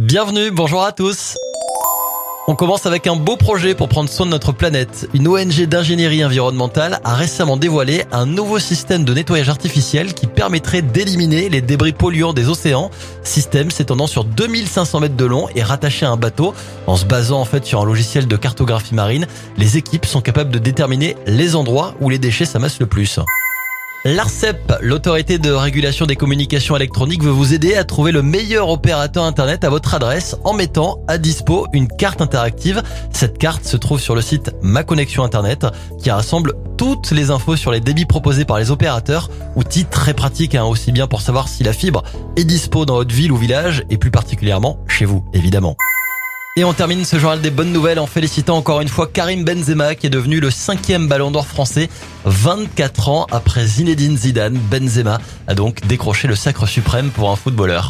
Bienvenue, bonjour à tous. On commence avec un beau projet pour prendre soin de notre planète. Une ONG d'ingénierie environnementale a récemment dévoilé un nouveau système de nettoyage artificiel qui permettrait d'éliminer les débris polluants des océans. Système s'étendant sur 2500 mètres de long et rattaché à un bateau. En se basant en fait sur un logiciel de cartographie marine, les équipes sont capables de déterminer les endroits où les déchets s'amassent le plus. L'ARCEP, l'autorité de régulation des communications électroniques, veut vous aider à trouver le meilleur opérateur Internet à votre adresse en mettant à dispo une carte interactive. Cette carte se trouve sur le site Ma Connexion Internet qui rassemble toutes les infos sur les débits proposés par les opérateurs. Outil très pratique, hein, aussi bien pour savoir si la fibre est dispo dans votre ville ou village et plus particulièrement chez vous, évidemment. Et on termine ce journal des bonnes nouvelles en félicitant encore une fois Karim Benzema qui est devenu le cinquième ballon d'or français 24 ans après Zinedine Zidane. Benzema a donc décroché le sacre suprême pour un footballeur.